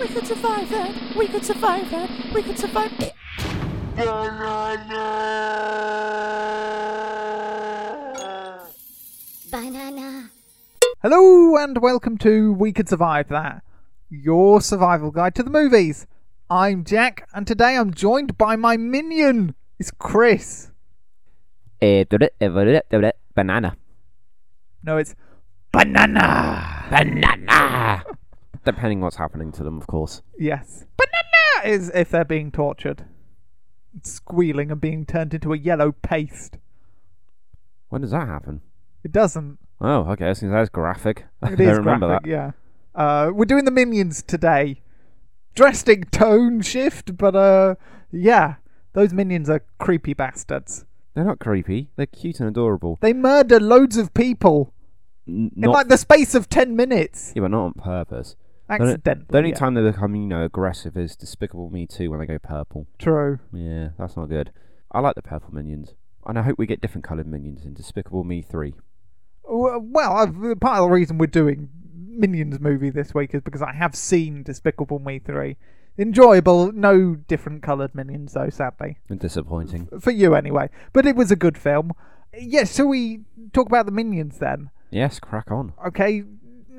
We could survive that. We could survive that. We could survive it. Banana. Hello and welcome to We Could Survive That, your survival guide to the movies. I'm Jack, and today I'm joined by my minion. It's Chris. Eh, do it, eh, it, do it, banana. No, it's banana. Banana! Depending what's happening to them, of course. Yes, banana is if they're being tortured, squealing and being turned into a yellow paste. When does that happen? It doesn't. Oh, okay, so that's graphic. It I is remember graphic, yeah. Uh, we're doing the minions today. Drastic tone shift, but uh, yeah, those minions are creepy bastards. They're not creepy. They're cute and adorable. They murder loads of people N- in not, like the space of ten minutes. yeah, but not on purpose. The only- Accidentally. The only yeah. time they become, you know, aggressive is Despicable Me 2 when they go purple. True. Yeah, that's not good. I like the purple minions. And I hope we get different coloured minions in Despicable Me 3. Well, I've, uh, part of the reason we're doing Minions movie this week is because I have seen Despicable Me three. Enjoyable, no different coloured minions though, sadly. And disappointing. For you anyway. But it was a good film. Yes, shall we talk about the minions then? Yes, crack on. Okay,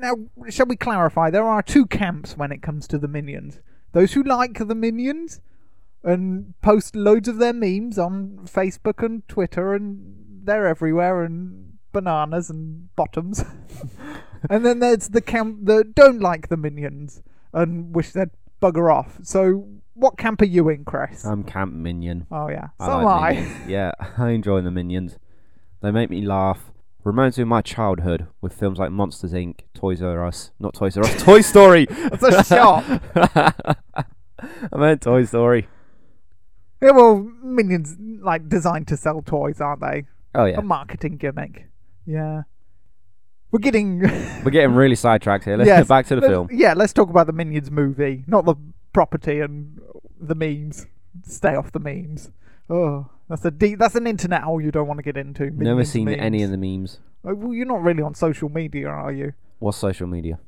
now shall we clarify? There are two camps when it comes to the minions. Those who like the minions and post loads of their memes on Facebook and Twitter, and they're everywhere, and bananas and bottoms. and then there's the camp that don't like the minions and wish they'd bugger off. So, what camp are you in, Chris? I'm Camp Minion. oh yeah, so I am like I. Yeah, I enjoy the minions. They make me laugh. Reminds me of my childhood with films like Monsters Inc., Toys R Us, not Toys R Us, Toy Story. That's a shot. I meant Toy Story. Yeah, well, minions like designed to sell toys, aren't they? Oh yeah, a marketing gimmick. Yeah. We're getting we're getting really sidetracked here. Let's Yes, get back to the film. Yeah, let's talk about the Minions movie, not the property and the memes. Stay off the memes. Oh, that's a deep, that's an internet hole you don't want to get into. Never seen memes. any of the memes. Oh, well, you're not really on social media, are you? What's social media?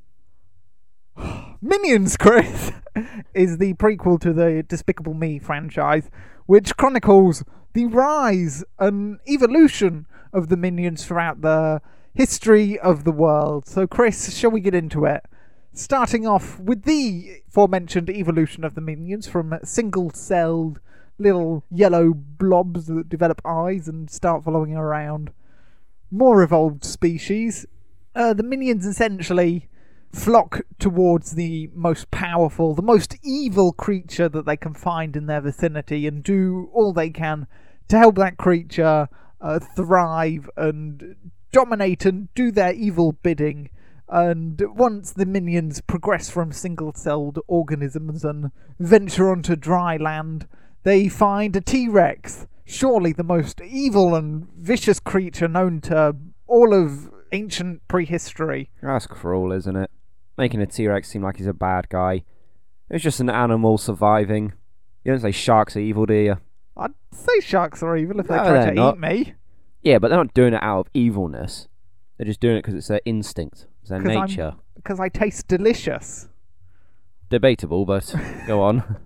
Minions, Chris, is the prequel to the Despicable Me franchise, which chronicles the rise and evolution of the Minions throughout the history of the world. So, Chris, shall we get into it? Starting off with the aforementioned evolution of the Minions from single celled little yellow blobs that develop eyes and start following around more evolved species. Uh, the Minions essentially flock towards the most powerful, the most evil creature that they can find in their vicinity and do all they can to help that creature uh, thrive and dominate and do their evil bidding. And once the minions progress from single celled organisms and venture onto dry land, they find a T Rex, surely the most evil and vicious creature known to all of ancient prehistory. That's cruel, isn't it? Making a T Rex seem like he's a bad guy. It's just an animal surviving. You don't say sharks are evil, do you? I'd say sharks are evil if they No, try to not. eat me. Yeah, but they're not doing it out of evilness. They're just doing it because it's their instinct, it's their nature. Because I taste delicious. Debatable, but go on.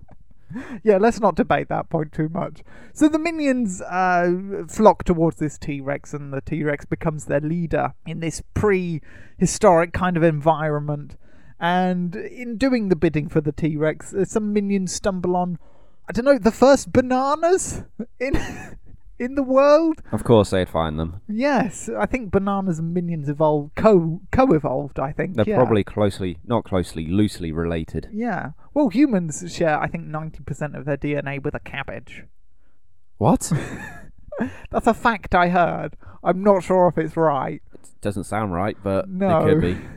Yeah, let's not debate that point too much. So the minions uh, flock towards this T Rex, and the T Rex becomes their leader in this prehistoric kind of environment. And in doing the bidding for the T Rex, uh, some minions stumble on, I don't know, the first bananas in in the world. Of course, they'd find them. Yes, I think bananas and minions evolved co co evolved. I think They're yeah. probably closely, not closely, loosely related. Yeah. Well, humans share, I think, 90% of their DNA with a cabbage. What? That's a fact I heard. I'm not sure if it's right. It doesn't sound right, but No. it could be.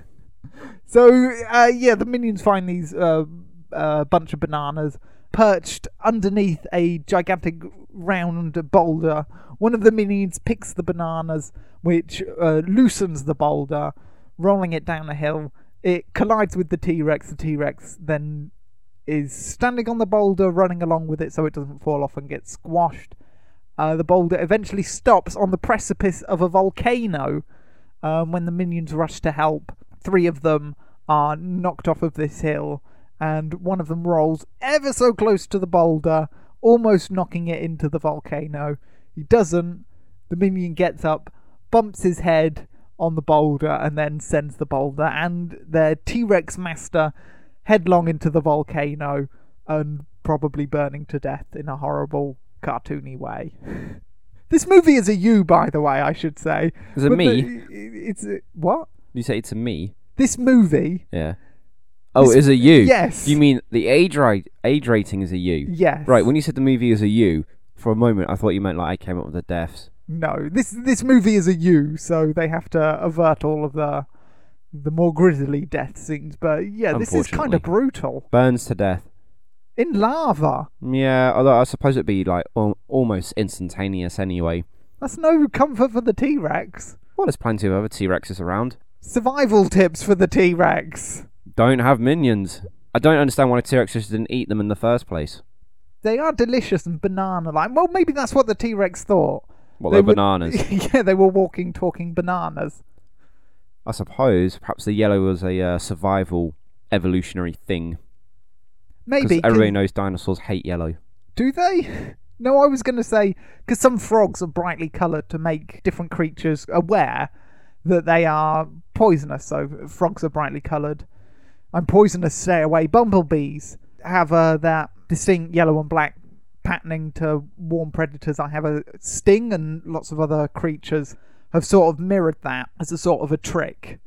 So, uh, yeah, the minions find these uh, uh, bunch of bananas perched underneath a gigantic round boulder. One of the minions picks the bananas, which uh, loosens the boulder, rolling it down a hill. It collides with the T Rex. The T Rex then is standing on the boulder, running along with it so it doesn't fall off and get squashed. Uh, the boulder eventually stops on the precipice of a volcano um, when the minions rush to help. Three of them are knocked off of this hill and one of them rolls ever so close to the boulder, almost knocking it into the volcano. He doesn't. The minion gets up, bumps his head on the boulder, and then sends the boulder and their T Rex master headlong into the volcano and probably burning to death in a horrible, cartoony way. This movie is a you, by the way, I should say. Is it But me? the- it's a, what? You say it's a me? This movie? Yeah. Oh, is a you? Yes. You mean the age rate age rating is a you? Yes. Right. When you said the movie is a you, for a moment I thought you meant like I came up with the deaths. No, this this movie is a you, so they have to avert all of the the more grisly death scenes. But yeah, this is kind of brutal. Burns to death. In lava. Yeah, although I suppose it'd be like al- almost instantaneous anyway. That's no comfort for the T Rex. Well, there's plenty of other T Rexes around. Survival tips for the T Rex. Don't have minions. I don't understand why T Rexes didn't eat them in the first place. They are delicious and banana like. Well, maybe that's what the T Rex thought. What They they're would- bananas. yeah, they were walking, talking bananas. I suppose perhaps the yellow was a uh, survival evolutionary thing. Maybe. Everybody knows dinosaurs hate yellow. Do they? No, I was going to say because some frogs are brightly coloured to make different creatures aware that they are poisonous. So frogs are brightly coloured. I'm poisonous. Stay away. Bumblebees have uh, that distinct yellow and black patterning to warn predators. I have a sting, and lots of other creatures have sort of mirrored that as a sort of a trick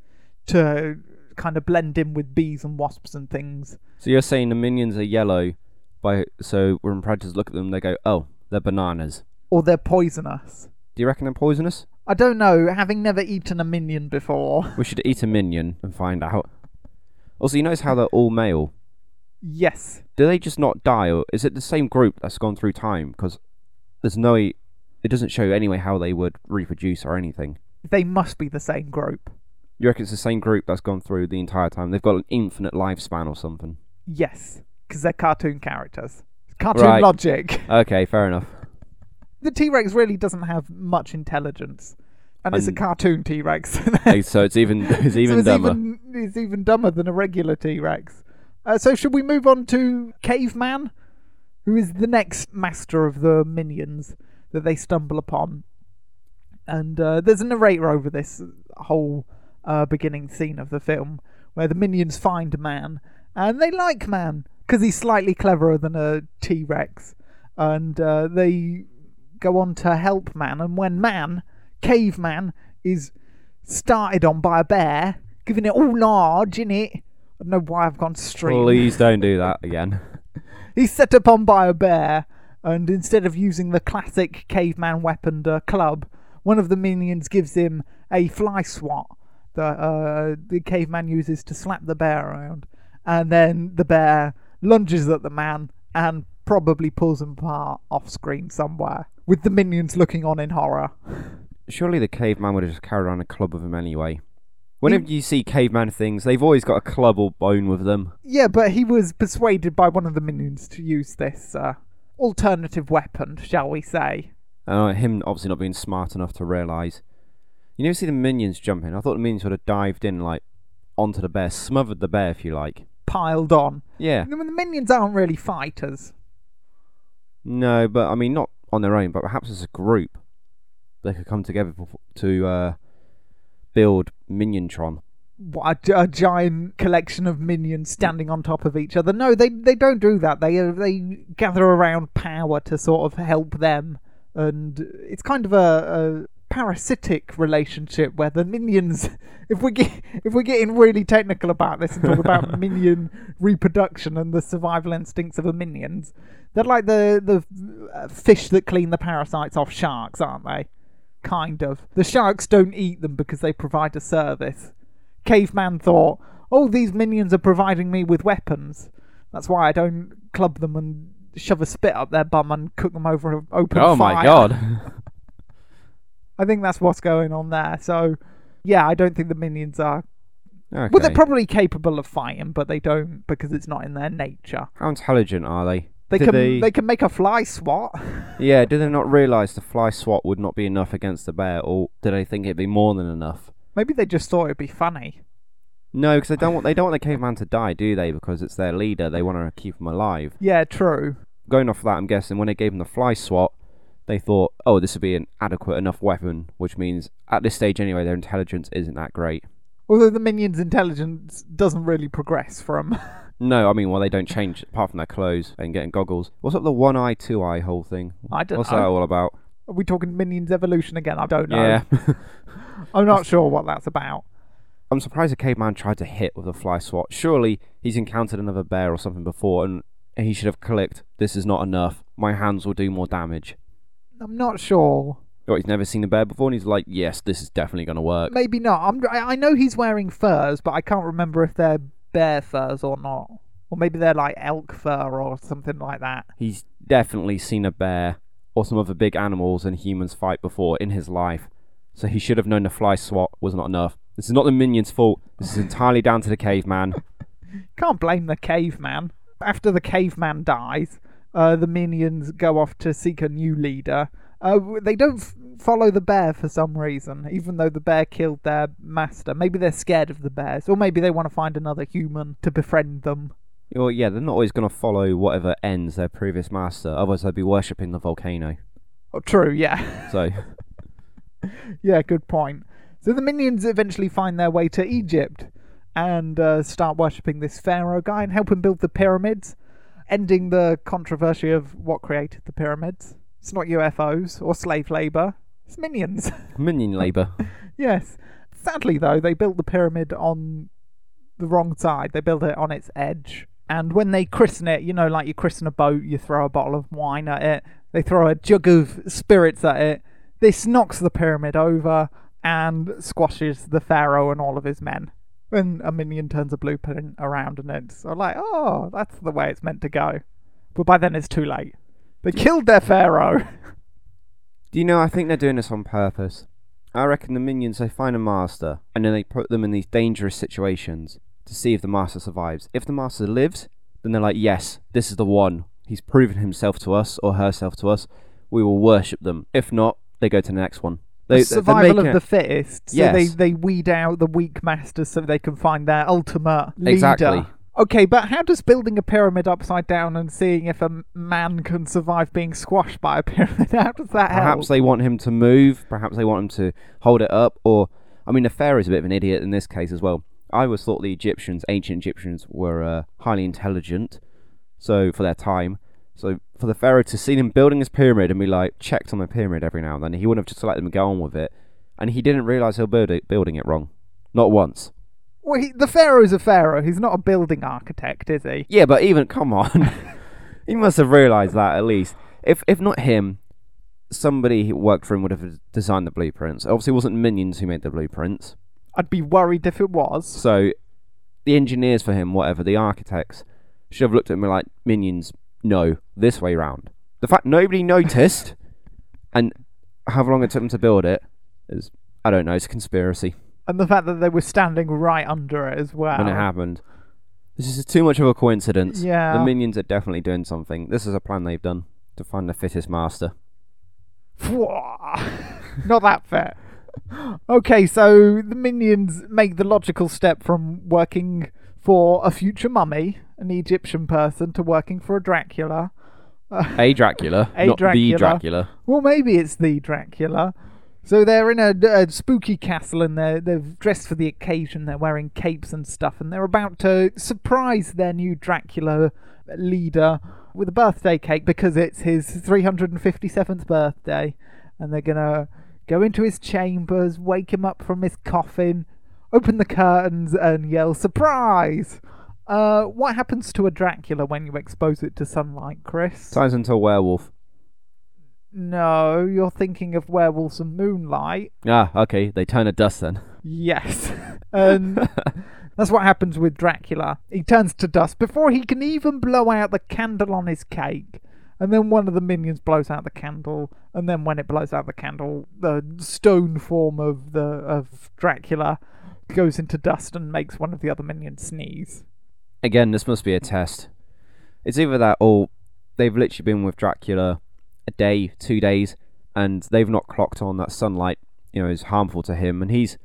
to kind of blend in with bees and wasps and things. So you're saying the minions are yellow, by so when predators look at them, they go, "Oh, they're bananas." Or they're poisonous. Do you reckon they're poisonous? I don't know, having never eaten a minion before. We should eat a minion and find out. Also, you notice how they're all male. Yes. Do they just not die, or is it the same group that's gone through time? Because there's no, it doesn't show anyway how they would reproduce or anything. They must be the same group. You reckon it's the same group that's gone through the entire time? They've got an infinite lifespan or something. Yes. Because they're cartoon characters. Cartoon Right. logic. Okay, fair enough. The T Rex really doesn't have much intelligence. And it's a cartoon T Rex. So it's even it's even it's dumber. Even, it's even dumber than a regular T Rex. Uh, so, should we move on to Caveman, who is the next master of the minions that they stumble upon? And uh, there's a narrator over this whole uh, beginning scene of the film where the minions find Man and they like Man because he's slightly cleverer than a T Rex. And uh, they go on to help Man. And when Man, Caveman, is started on by a bear, giving it all large in it. I don't know why I've gone stream. Please don't do that again. He's set upon by a bear, and instead of using the classic caveman weapon, the club, one of the minions gives him a fly swat that uh, the caveman uses to slap the bear around. And then the bear lunges at the man and probably pulls him apart off screen somewhere, with the minions looking on in horror. Surely the caveman would have just carried around a club with him anyway. Whenever you see caveman things, they've always got a club or bone with them. Yeah, but he was persuaded by one of the minions to use this uh, alternative weapon, shall we say. Uh, him obviously not being smart enough to realise. You never see the minions jumping. I thought the minions would have dived in like onto the bear, smothered the bear if you like. Piled on. Yeah. The the minions aren't really fighters. No, but I mean not on their own, but perhaps as a group, they could come together to uh, build Miniontron. What, a, a giant collection of minions standing on top of each other. No, they they don't do that. They uh, they gather around power to sort of help them, and it's kind of a, a parasitic relationship where the minions. If we get if we're getting really technical about this and talk about minion reproduction and the survival instincts of the minions, they're like the the uh, fish that clean the parasites off sharks, aren't they? Kind of. The sharks don't eat them because they provide a service. Caveman thought, oh, these minions are providing me with weapons. That's why I don't club them and shove a spit up their bum and cook them over an open oh fire. my god! I think that's what's going on there. So, yeah, I don't think the minions are. okay. Well, they're probably capable of fighting, but they don't because it's not in their nature. How intelligent are they? They Did can they- they... can make a fly swat. Yeah, did they not realise the fly swat would not be enough against the bear, or did they think it'd be more than enough? Maybe they just thought it'd be funny. No, because they don't want they don't want the caveman to die, do they? Because it's their leader. They want to keep him alive. Yeah, true. Going off of that, I'm guessing when they gave him the fly swat, they thought, oh, this would be an adequate enough weapon, which means at this stage anyway, their intelligence isn't that great. Although the minions' intelligence doesn't really progress from. No, I mean, well, they don't change apart from their clothes and getting goggles. What's up the one eye, two eye whole thing? I don't know. What's know. that all about? Are we talking minions evolution again? I don't know. Yeah. I'm not sure what that's about. I'm surprised the caveman tried to hit with a fly swat. Surely he's encountered another bear or something before, and he should have clicked. This is not enough. My hands will do more damage. I'm not sure. He's never seen a bear before, and he's like, "Yes, this is definitely going to work." Maybe not. I'm, I I know he's wearing furs, but I can't remember if they're bear furs or not. Or maybe they're like elk fur or something like that. He's definitely seen a bear or some other big animals and humans fight before in his life, so he should have known the fly swat was not enough. This is not the minions' fault. This is entirely down to the caveman. Can't blame the caveman. After the caveman dies, uh, the minions go off to seek a new leader. Uh, they don't f- follow the bear for some reason, even though the bear killed their master. Maybe they're scared of the bears, or maybe they want to find another human to befriend them. Well, yeah, they're not always going to follow whatever ends their previous master. Otherwise, they'd be worshipping the volcano. Oh, true, yeah. So, yeah, good point. So the minions eventually find their way to Egypt and uh, start worshipping this pharaoh guy and help him build the pyramids, ending the controversy of what created the pyramids. It's not UFOs or slave labor. It's minions. minion labour. yes. Sadly, though, they built the pyramid on the wrong side. They built it on its edge. And when they christen it, you know, like you christen a boat, you throw a bottle of wine at it, they throw a jug of spirits at it. This knocks the pyramid over and squashes the pharaoh and all of his men. When a minion turns a blueprint around and it's like, oh, that's the way it's meant to go. But by then it's too late. They killed their pharaoh. Do you know, I think they're doing this on purpose. I reckon the minions, they find a master, and then they put them in these dangerous situations to see if the master survives. If the master lives, then they're like, yes, this is the one. He's proven himself to us, or herself to us. We will worship them. If not, they go to the next one. They, the survival of the fittest. So Yes. they, they weed out the weak masters so they can find their ultimate leader. Exactly. Okay, but how does building a pyramid upside down and seeing if a man can survive being squashed by a pyramid, how does that help? Perhaps they want him to move. Perhaps they want him to hold it up. Or, I mean, the pharaoh's a bit of an idiot in this case as well. I always thought the Egyptians, ancient Egyptians, were uh, highly intelligent. So for their time, so for the pharaoh to see him building his pyramid and be like checked on the pyramid every now and then, he wouldn't have just let them go on with it. And he didn't realize he was building it wrong, not once. Well, he, the pharaoh's a pharaoh. He's not a building architect, is he? Yeah, but even come on, he must have realized that at least. If if not him, somebody who worked for him would have designed the blueprints. Obviously, it wasn't minions who made the blueprints. I'd be worried if it was. So the engineers for him, whatever, the architects, should have looked at me like minions. No, this way round. The fact nobody noticed, and how long it took them to build it, is I don't know. It's a conspiracy And the fact that they were standing right under it as well. when it happened. This is too much of a coincidence. Yeah. The minions are definitely doing something. This is a plan they've done to find the fittest master. Not that fair. Okay, so the minions make the logical step from working for a future mummy, an Egyptian person, to working for a Dracula. A Dracula, A not the Dracula. Dracula. Well, maybe it's the Dracula. So they're in a, a spooky castle and they're they've dressed for the occasion. They're wearing capes and stuff, and they're about to surprise their new Dracula leader with a birthday cake because it's his 357th birthday, and they're gonna go into his chambers, wake him up from his coffin, open the curtains, and yell surprise. Uh, what happens to a Dracula when you expose it to sunlight, Chris? Turns into a werewolf. No, you're thinking of werewolves and moonlight. Ah, okay. They turn to dust then. Yes. and that's what happens with Dracula. He turns to dust before he can even blow out the candle on his cake. And then one of the minions blows out the candle, and then when it blows out the candle, the stone form of the of Dracula goes into dust and makes one of the other minions sneeze. Again, this must be a test. It's either that or they've literally been with Dracula a day, two days, and they've not clocked on that sunlight, you know, is harmful to him, and he's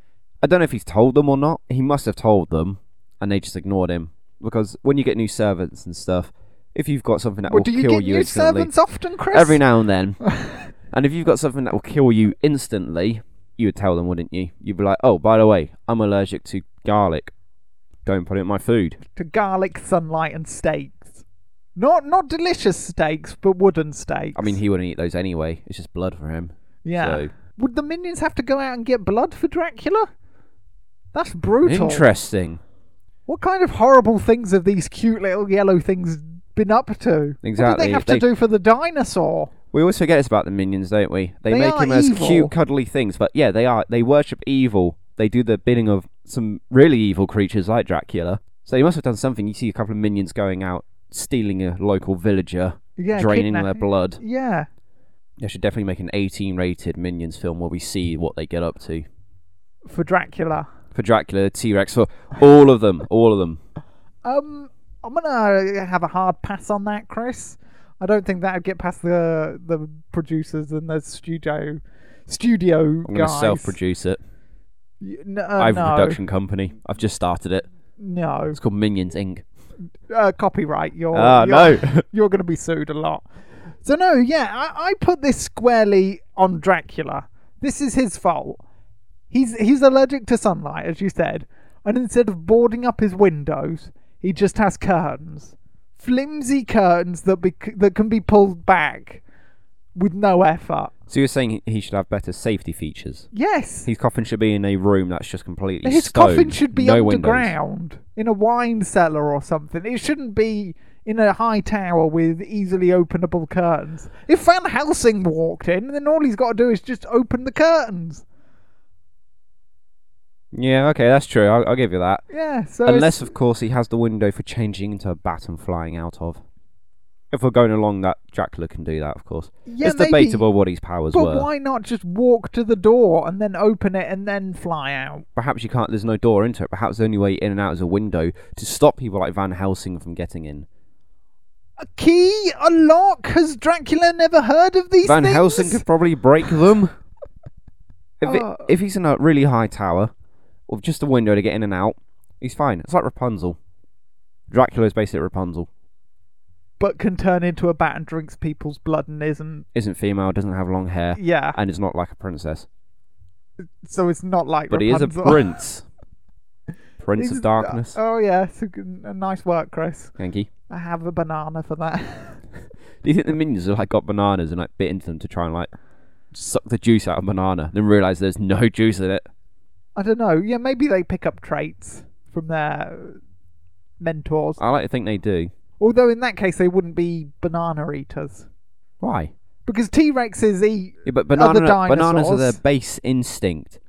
I don't know if he's told them or not. He must have told them, and they just ignored him. Because when you get new servants and stuff, if you've got something that Well, will do you kill get you new instantly, servants often, Chris? every now and then, and if you've got something that will kill you instantly, you would tell them, wouldn't you? You'd be like, "Oh, by the way, I'm allergic to garlic. Don't put it in my food." to garlic, sunlight, and stakes. Not not delicious steaks, but wooden stakes. I mean, he wouldn't eat those anyway. It's just blood for him. yeah. So Would the minions have to go out and get blood for Dracula? That's brutal. interesting. What kind of horrible things have these cute little yellow things been up to? Exactly. What do they have they- to do for the dinosaur? We always forget it's about the minions, don't we? They, They make are him as evil. cute, cuddly things, but yeah, they are. They worship evil. They do the bidding of some really evil creatures like Dracula. So he must have done something. You see a couple of minions going out, stealing a local villager, Yeah, draining their blood. Yeah. They should definitely make an 18-rated Minions film where we see what they get up to. For Dracula. For Dracula, T Rex, for all of them, all of them. Um, I'm gonna have a hard pass on that, Chris. I don't think that would get past the the producers and the studio studio I'm going to self-produce it. No, I have no, a production company. I've just started it. no. It's called Minions Inc. Uh, copyright. You're, Ah, you're, no. you're going to be sued a lot. So no, yeah, I, I put this squarely on Dracula. This is his fault. He's he's allergic to sunlight, as you said, and instead of boarding up his windows, he just has curtains, flimsy curtains that be, that can be pulled back with no effort. So you're saying he- should have better safety features? Yes, His coffin should be in a room that's just completely his stone, coffin should be no windows. underground in a wine cellar or something. It shouldn't be in a high tower with easily openable curtains. If Van Helsing walked in, then all he's got to do is just open the curtains. Yeah, okay, that's true. I'll, I'll give you that. Yeah, so Unless, it's- of course, he has the window for changing into a bat and flying out of. If we're going along that, Dracula can do that, of course. yeah, it's maybe, debatable what his powers But were. why not just walk to the door and then open it and then fly out? Perhaps you can't. There's no door into it. Perhaps the only way in and out is a window to stop people like Van Helsing from getting in. A key, a lock. Has Dracula never heard of these Van things? Helsing could probably break them. If it, Oh. if he's in a really high tower with just a window to get in and out, he's fine. It's like Rapunzel. Dracula's basically Rapunzel. But can turn into a bat and drinks people's blood and isn't. Isn't female, doesn't have long hair, Yeah, and is not like a princess. so it's not like. But he is a Rapunzel. prince. Prince He's- of darkness. Oh yeah, it's a, good, a nice work, Chris. Thank you. I have a banana for that. Do you think the minions have like got bananas and like bit into them to try and like suck the juice out of banana, then realise there's no juice in it? I don't know. Yeah, maybe they pick up traits from their mentors. I like to think they do. Although in that case they wouldn't be banana eaters Why? because T Rexes eat. Yeah, but Other banana, bananas are their base instinct.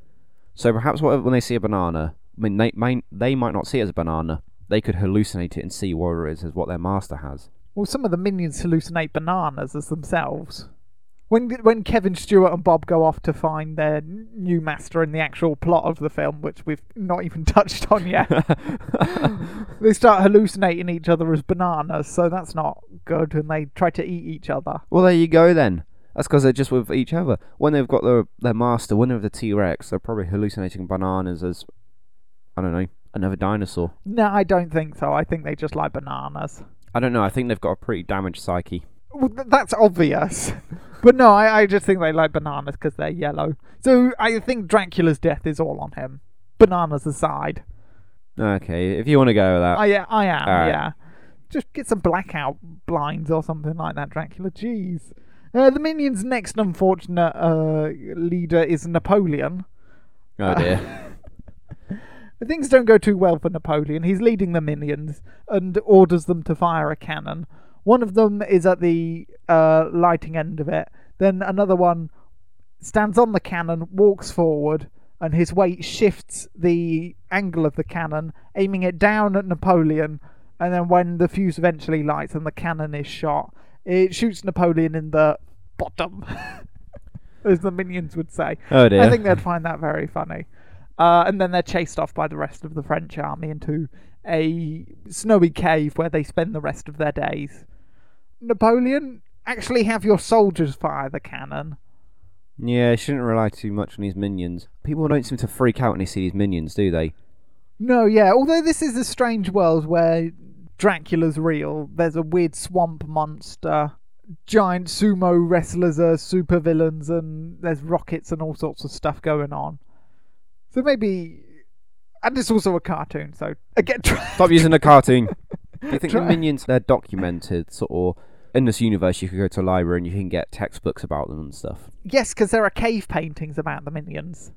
So perhaps what, when they see a banana, I mean, they might, they might not see it as a banana. They could hallucinate it and see what it is as what their master has. Well, some of the minions hallucinate bananas as themselves. When when Kevin Stuart and Bob go off to find their new master in the actual plot of the film, which we've not even touched on yet, they start hallucinating each other as bananas. So that's not good, and they try to eat each other. Well, there you go then. That's because they're just with each other. When they've got their their master, when they're the T Rex, they're probably hallucinating bananas as I don't know another dinosaur. No, I don't think so. I think they just like bananas. I don't know. I think they've got a pretty damaged psyche. Well, th- that's obvious. but no, I, I just think they like bananas because they're yellow. So I think Dracula's death is all on him. Bananas aside. Okay, if you want to go with that, I, yeah, I am, Alright. yeah. Just get some blackout blinds or something like that, Dracula. Jeez. Uh, the Minions' next unfortunate uh, leader is Napoleon. oh dear. Things don't go too well for Napoleon. He's leading the minions and orders them to fire a cannon. One of them is at the uh, lighting end of it. Then another one stands on the cannon, walks forward, and his weight shifts the angle of the cannon, aiming it down at Napoleon. And then when the fuse eventually lights and the cannon is shot, it shoots Napoleon in the bottom, as the minions would say. Oh dear. I think they'd find that very funny. Uh, and then they're chased off by the rest of the French army into a snowy cave where they spend the rest of their days. Napoleon, actually have your soldiers fire the cannon. Yeah, he shouldn't rely too much on his minions. People don't seem to freak out when they see these minions, do they? No, yeah. Although this is a strange world where Dracula's real, there's a weird swamp monster, giant sumo wrestlers are supervillains, and there's rockets and all sorts of stuff going on. So maybe. And it's also a cartoon, so again, try- Stop using a cartoon. Do you think the minions they're documented, sort of in this universe? You could go to a library and you can get textbooks about them and stuff. yes, because there are cave paintings about the minions.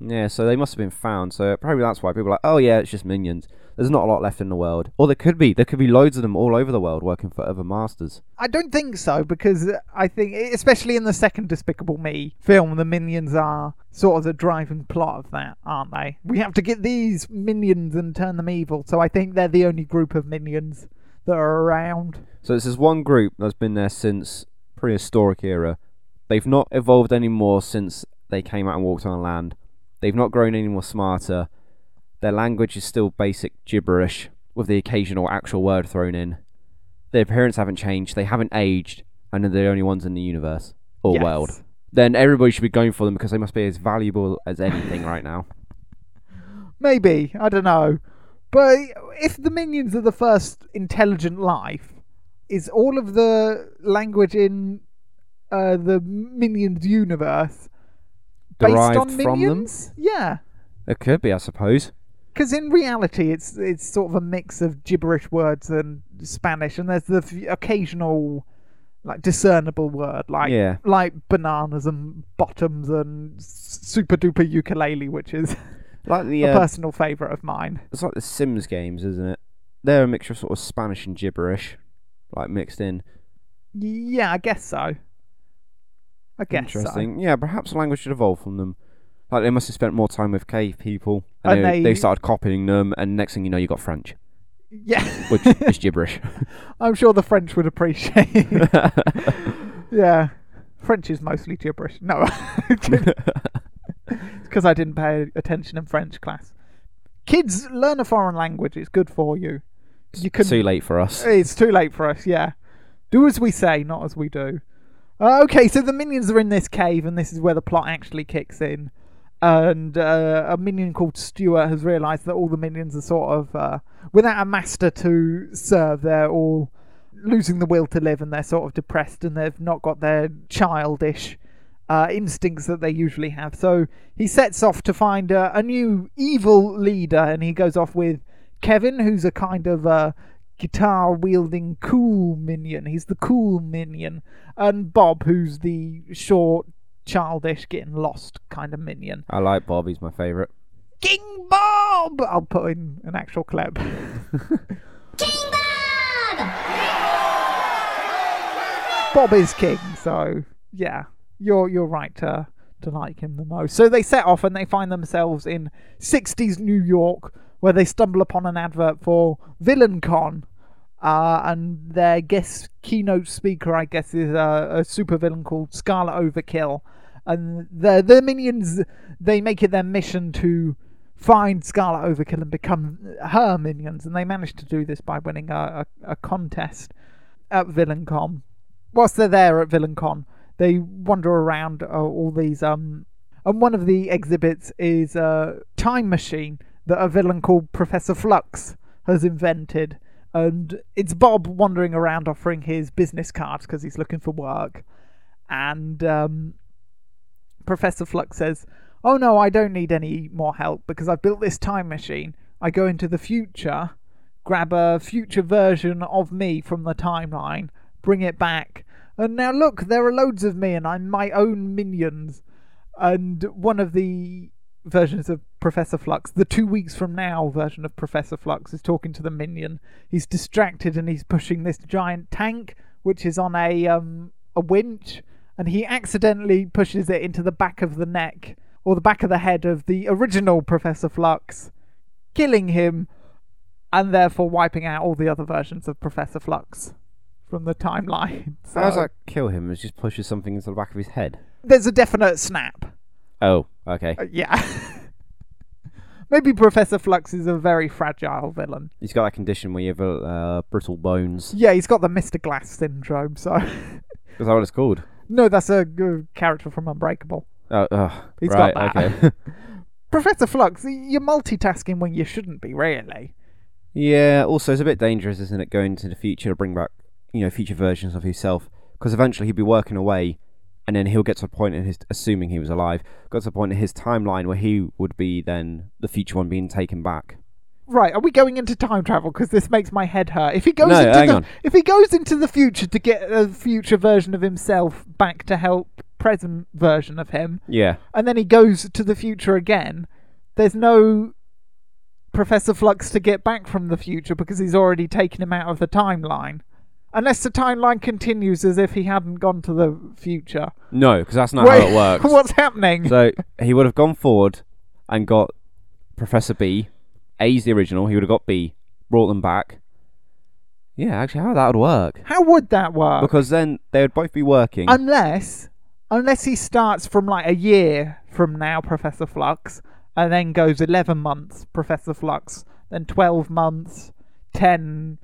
Yeah, so they must have been found. So probably that's why people are like, oh yeah, it's just minions. There's not a lot left in the world, or there could be. There could be loads of them all over the world working for other masters. I don't think so because I think, especially in the second Despicable Me film, the minions are sort of the driving plot of that, aren't they? We have to get these minions and turn them evil. So I think they're the only group of minions that are around. So this is one group that's been there since prehistoric era. They've not evolved any more since they came out and walked on land. They've not grown any more smarter. Their language is still basic gibberish with the occasional actual word thrown in. Their appearance haven't changed. They haven't aged, and they're the only ones in the universe or Yes. world. Then everybody should be going for them because they must be as valuable as anything right now. Maybe I don't know, but if the minions are the first intelligent life, is all of the language in uh, the minions universe based Derived on from them? minions? Yeah. It could be, I suppose. Because in reality, it's it's sort of a mix of gibberish words and Spanish, and there's the f- occasional like discernible word like Yeah. like bananas and bottoms and super duper ukulele, which is Like the a uh, personal favourite of mine. it's like the Sims games, isn't it? They're a mixture of sort of Spanish and gibberish, like mixed in. Yeah, I guess so. I guess so. Interesting. Yeah, perhaps the language should evolve from them. Like they must have spent more time with cave people, and, And they, they- they started copying them, and next thing you know, you got French, Yeah, which is gibberish. I'm sure the French would appreciate. yeah, French is mostly gibberish. No, because I didn't pay attention in French class. Kids learn a foreign language; it's good for you. You can. Too late for us. It's too late for us. Yeah, do as we say, not as we do. Uh, okay, so the minions are in this cave, and this is where the plot actually kicks in. And uh, a minion called Stuart has realised that all the minions are sort of uh, without a master to serve. They're all losing the will to live, and they're sort of depressed, and they've not got their childish uh, instincts that they usually have. So he sets off to find uh, a new evil leader, and he goes off with Kevin, who's a kind of uh, guitar wielding cool minion. He's the cool minion. And Bob, who's the short, childish, getting lost kind of minion. I like Bob. He's my favourite. King Bob! I'll put in an actual clip. King Bob. Bob is king, so yeah, you're you're right to to like him the most. So they set off and they find themselves in 60s New York, where they stumble upon an advert for VillainCon, uh, and their guest keynote speaker, I guess, is a, a supervillain called Scarlet Overkill, and the the minions they make it their mission to find Scarlet Overkill and become her minions, and they manage to do this by winning a, a, a contest at VillainCon. Whilst they're there at VillainCon, they wander around uh, all these um, and one of the exhibits is a time machine that a villain called Professor Flux has invented, and it's Bob wandering around offering his business cards because he's looking for work, and um, Professor Flux says, Oh no, I don't need any more help because I've built this time machine. I go into the future, grab a future version of me from the timeline, bring it back, and now look, there are loads of me and I'm my own minions. And one of the versions of Professor Flux, the two weeks from now version of Professor Flux, is talking to the minion. He's distracted and he's pushing this giant tank, which is on a um a winch, and he accidentally pushes it into the back of the neck or the back of the head of the original Professor Flux, killing him, and therefore wiping out all the other versions of Professor Flux from the timeline. So. How does that kill him? It just pushes something into the back of his head. There's a definite snap. Oh, okay. Uh, yeah. Maybe Professor Flux is a very fragile villain. He's got that condition where you have uh, brittle bones. Yeah, he's got the Mr. Glass syndrome, so Is that what it's called? No, that's a good character from Unbreakable. Oh, He's right, got that. okay. Professor Flux, you're multitasking when you shouldn't be, really. yeah. Also, it's a bit dangerous, isn't it, going to the future to bring back, you know, future versions of himself? Because eventually he'd be working away, and then he'll get to a point in his, assuming he was alive, got to a point in his timeline where he would be then the future one being taken back. Right, are we going into time travel? Because this makes my head hurt. If he goes No, into the on. if he goes into the future to get a future version of himself back to help present version of him, Yeah. and then he goes to the future again, there's no Professor Flux to get back from the future because he's already taken him out of the timeline. Unless the timeline continues as if he hadn't gone to the future. No, because that's not Wait, how it works. What's happening? So he would have gone forward and got Professor B. A's the original. He would have got B, brought them back. Yeah, actually, how that would work? How would that work? Because then they would both be working. unless unless he starts from like a year from now professor flux and then goes 11 months professor flux then 12 months 10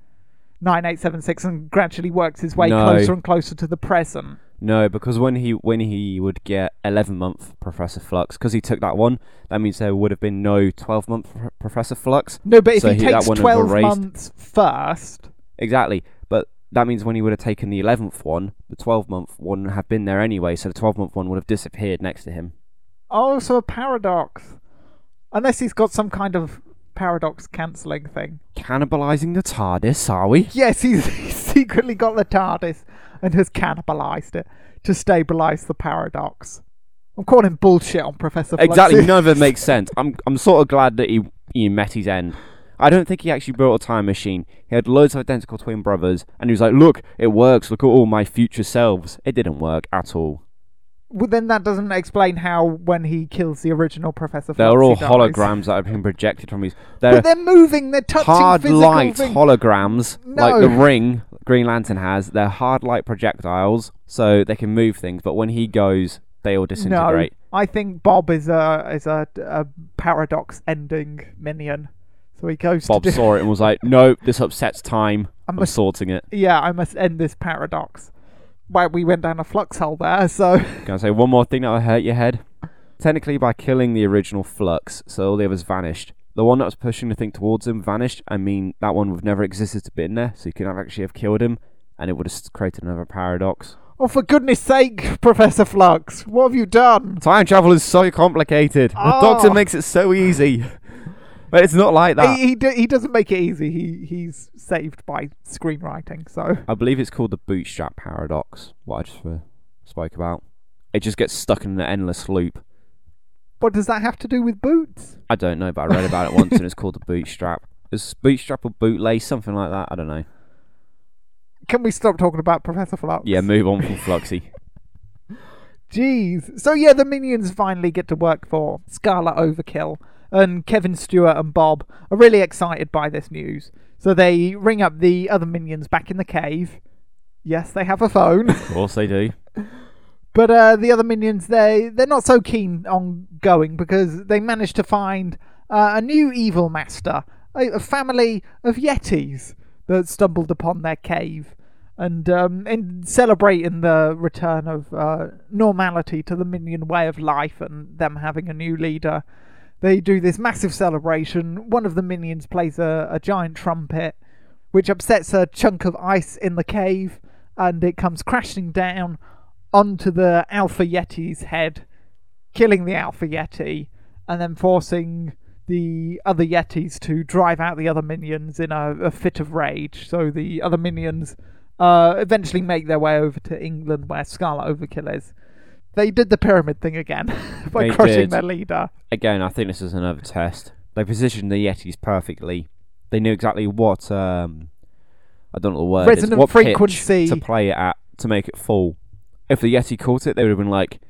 9 8 7 6 and gradually works his way No. closer and closer to the present no, because when he when he would get eleven month Professor Flux, because he took that one, that means there would have been no twelve month Pro- Professor Flux. no but if So he, he- that takes one would 12 erased. months first Exactly, but that means when he would have taken the eleventh one, the twelve month one would have been there anyway. So the twelve month one would have disappeared next to him. oh so a paradox unless he's got some kind of paradox cancelling thing Cannibalizing the TARDIS, are we? Yes, he's, he's secretly got the TARDIS and has cannibalized it to stabilize the paradox. I'm calling bullshit on Professor. Exactly, none of it makes sense. I'm I'm sort of glad that he he met his end. I don't think he actually built a time machine. He had loads of identical twin brothers, and he was like, "Look, it works. Look at all my future selves." It didn't work at all. Well, then that doesn't explain how when he kills the original Professor They're all dies. holograms that have been projected from his. They're But they're moving. They're touching hard physical light things. holograms, like the ring Green Lantern has. They're hard light projectiles, so they can move things. But when he goes, they all disintegrate. no. I think Bob is a is a, a paradox ending minion. So he goes Bob saw it and was like, "Nope, this upsets time. I I'm sorting it." Yeah, I must end this paradox. Well, we went down a flux hole there, so Can I say one more thing that'll hurt your head? Technically, by killing the original Flux, so all the others vanished. The one that was pushing the thing towards him vanished. I mean, that one would have never existed to be in there, so you could have actually have killed him, and it would have created another paradox. Oh, for goodness sake, Professor Flux, what have you done? Time travel is so complicated. The Oh. Doctor makes it so easy, but it's not like that. He, he, do, he doesn't make it easy. He He's saved by screenwriting, so. I believe it's called the bootstrap paradox. What I just uh, spoke about. It just gets stuck in an endless loop. What does that have to do with boots? I don't know, but I read about it once, and it's called the bootstrap. It's bootstrap or bootlace, something like that. I don't know. Can we stop talking about Professor Flux? Yeah, move on from Fluxy. Jeez. So, yeah, the minions finally get to work for Scarlet Overkill. And Kevin Stuart and Bob are really excited by this news. So they ring up the other minions back in the cave. Yes, they have a phone. Of course they do. But uh, the other minions, they they're not so keen on going because they managed to find uh, a new evil master, a, a family of yetis that stumbled upon their cave, and um, in celebrating the return of uh, normality to the minion way of life and them having a new leader, they do this massive celebration. One of the minions plays a, a giant trumpet, which upsets a chunk of ice in the cave, and it comes crashing down onto the Alpha Yeti's head, killing the Alpha Yeti, and then forcing the other Yetis to drive out the other minions in a, a fit of rage. So the other minions uh, eventually make their way over to England, where Scarlet Overkill is. They did the pyramid thing again by They crushing did. their leader. Again, I think this is another test. They positioned the Yetis perfectly. They knew exactly what um, I don't know the word. is, Resonant what pitch frequency. to play it at to make it full. If the Yeti caught it, they would have been like,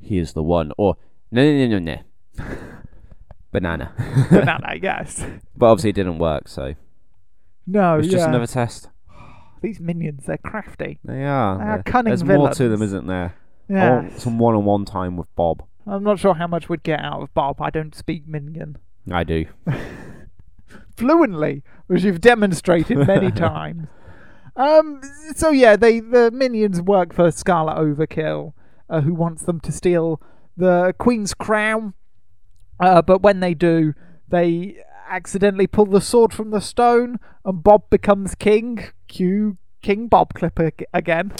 "Here's the one," or "No, no, no, no, no." Banana. Banana, yes. but obviously, it didn't work. So No, it's yeah. just another test. These minions, they're crafty. They are. They are There- cunning There's more to them, villains. isn't there? I Yeah. want some one-on-one time with Bob. I'm not sure how much we'd get out of Bob. I don't speak minion. I do. fluently, which you've demonstrated many times. Um. So yeah, they the minions work for Scarlet Overkill, uh, who wants them to steal the Queen's crown. Uh, but when they do, they accidentally pull the sword from the stone, and Bob becomes king. Cue King Bob Clipper ag- again.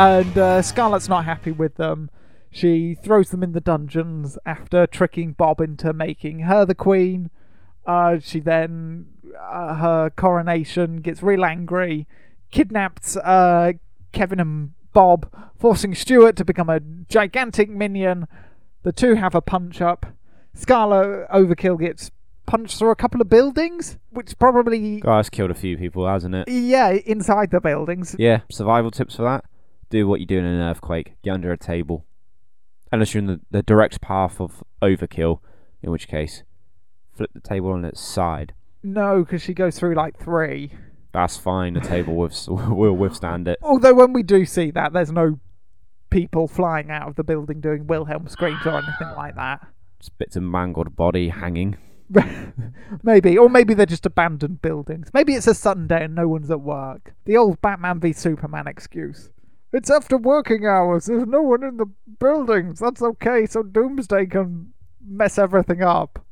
And uh, Scarlet's not happy with them. She throws them in the dungeons after tricking Bob into making her the queen. Uh, she then, uh, her coronation, gets real angry, kidnaps uh, Kevin and Bob, forcing Stuart to become a gigantic minion. The two have a punch up. Scarlet Overkill gets punched through a couple of buildings, which probably, Guys killed a few people, hasn't it? yeah, inside the buildings. Yeah. Survival tips for that: do what you do in an earthquake. Get under a table, unless you're in the, the direct path of overkill, in which case, flip the table on its side. No, because she goes through like three. That's fine. The table with, will withstand it. Although when we do see that, there's no people flying out of the building doing Wilhelm screams or anything like that. Just bits of mangled body hanging. maybe, or maybe they're just abandoned buildings. Maybe it's a Sunday and no one's at work. The old Batman v Superman excuse. It's after working hours. There's no one in the buildings. That's okay. So Doomsday can mess everything up.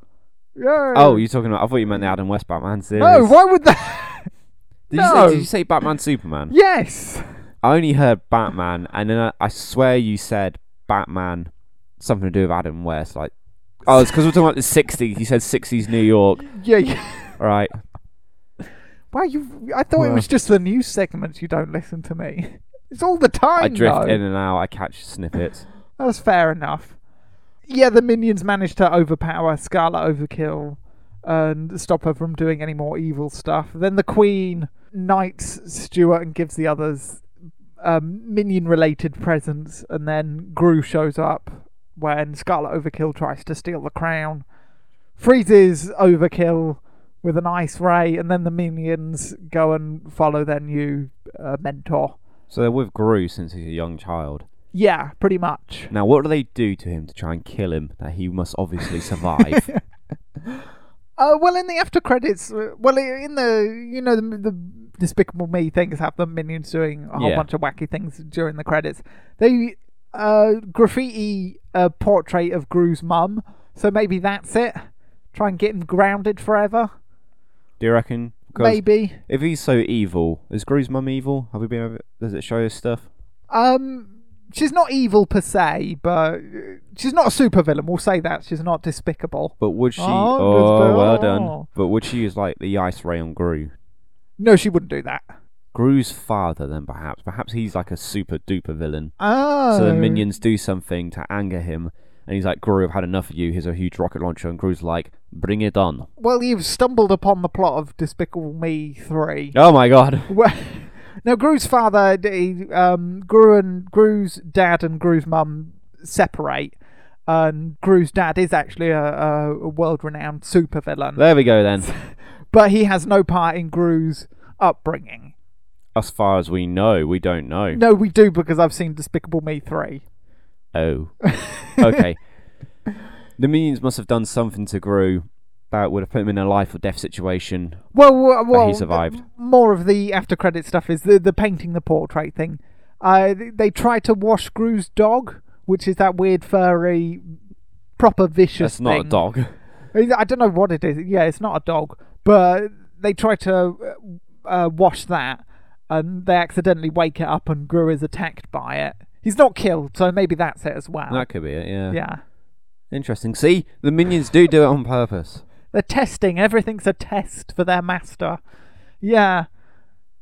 Yeah. Oh, you're talking about? I thought you meant the Adam West Batman series. no! Why would that? Did, you no. say, did you say Batman Superman? yes. I only heard Batman, and then I, I swear you said Batman, something to do with Adam West. Like, oh, it's because we're talking about the '60s. You said '60s New York, Yeah. yeah. right? Wow, you. I thought it was just the news segments. You don't listen to me. It's all the time. I drift though. in and out. I catch snippets. That's fair enough. Yeah, the minions manage to overpower Scarlet Overkill and stop her from doing any more evil stuff. Then the Queen knights Stuart and gives the others um, minion-related presents, and then Gru shows up when Scarlet Overkill tries to steal the crown, freezes Overkill with an ice ray, and then the minions go and follow their new uh, mentor. So they're with Gru since he's a young child. Yeah, pretty much. Now, what do they do to him to try and kill him? That he must obviously survive. Uh, well, in the after credits, uh, well, in the you know the, the Despicable Me things have the minions doing a whole Yeah. bunch of wacky things during the credits. They uh, graffiti a portrait of Gru's mum, so maybe that's it. Try and get him grounded forever. do you reckon? Maybe. If he's so evil, is Gru's mum evil? Have we been over? Does it show us stuff? Um, she's not evil per se, but she's not a supervillain. We'll say that she's not despicable. But would she? Oh, Oh, well oh. done. But would she use like the ice ray on Gru? No, she wouldn't do that. Gru's father, then perhaps. Perhaps he's like a super duper villain. Oh, So the minions do something to anger him, and he's like, "Gru, I've had enough of you. Here's a huge rocket launcher." And Gru's like, "Bring it on!" Well, you've stumbled upon the plot of Despicable Me 3. Oh my god! Well, now, Gru's father, he, um, Gru and Gru's dad and Gru's mum separate, and Gru's dad is actually a, a world-renowned supervillain, There we go then. but he has no part in Gru's upbringing. As far as we know, we don't know. No, we do because I've seen Despicable Me 3. Oh, okay. the minions must have done something to Gru that would have put him in a life or death situation. Well, well, well survived. more of the after-credit stuff is the the painting the portrait thing. Uh, they- try to wash Gru's dog, which is that weird furry, proper vicious That's not a dog. I don't know what it is. Yeah, it's not a dog, but they try to uh, uh, wash that, and they accidentally wake it up, and Gru is attacked by it. He's not killed, so maybe that's it as well. That could be it. Yeah. Yeah, Interesting. See, the minions do do it on purpose. they're testing. Everything's a test for their master. Yeah.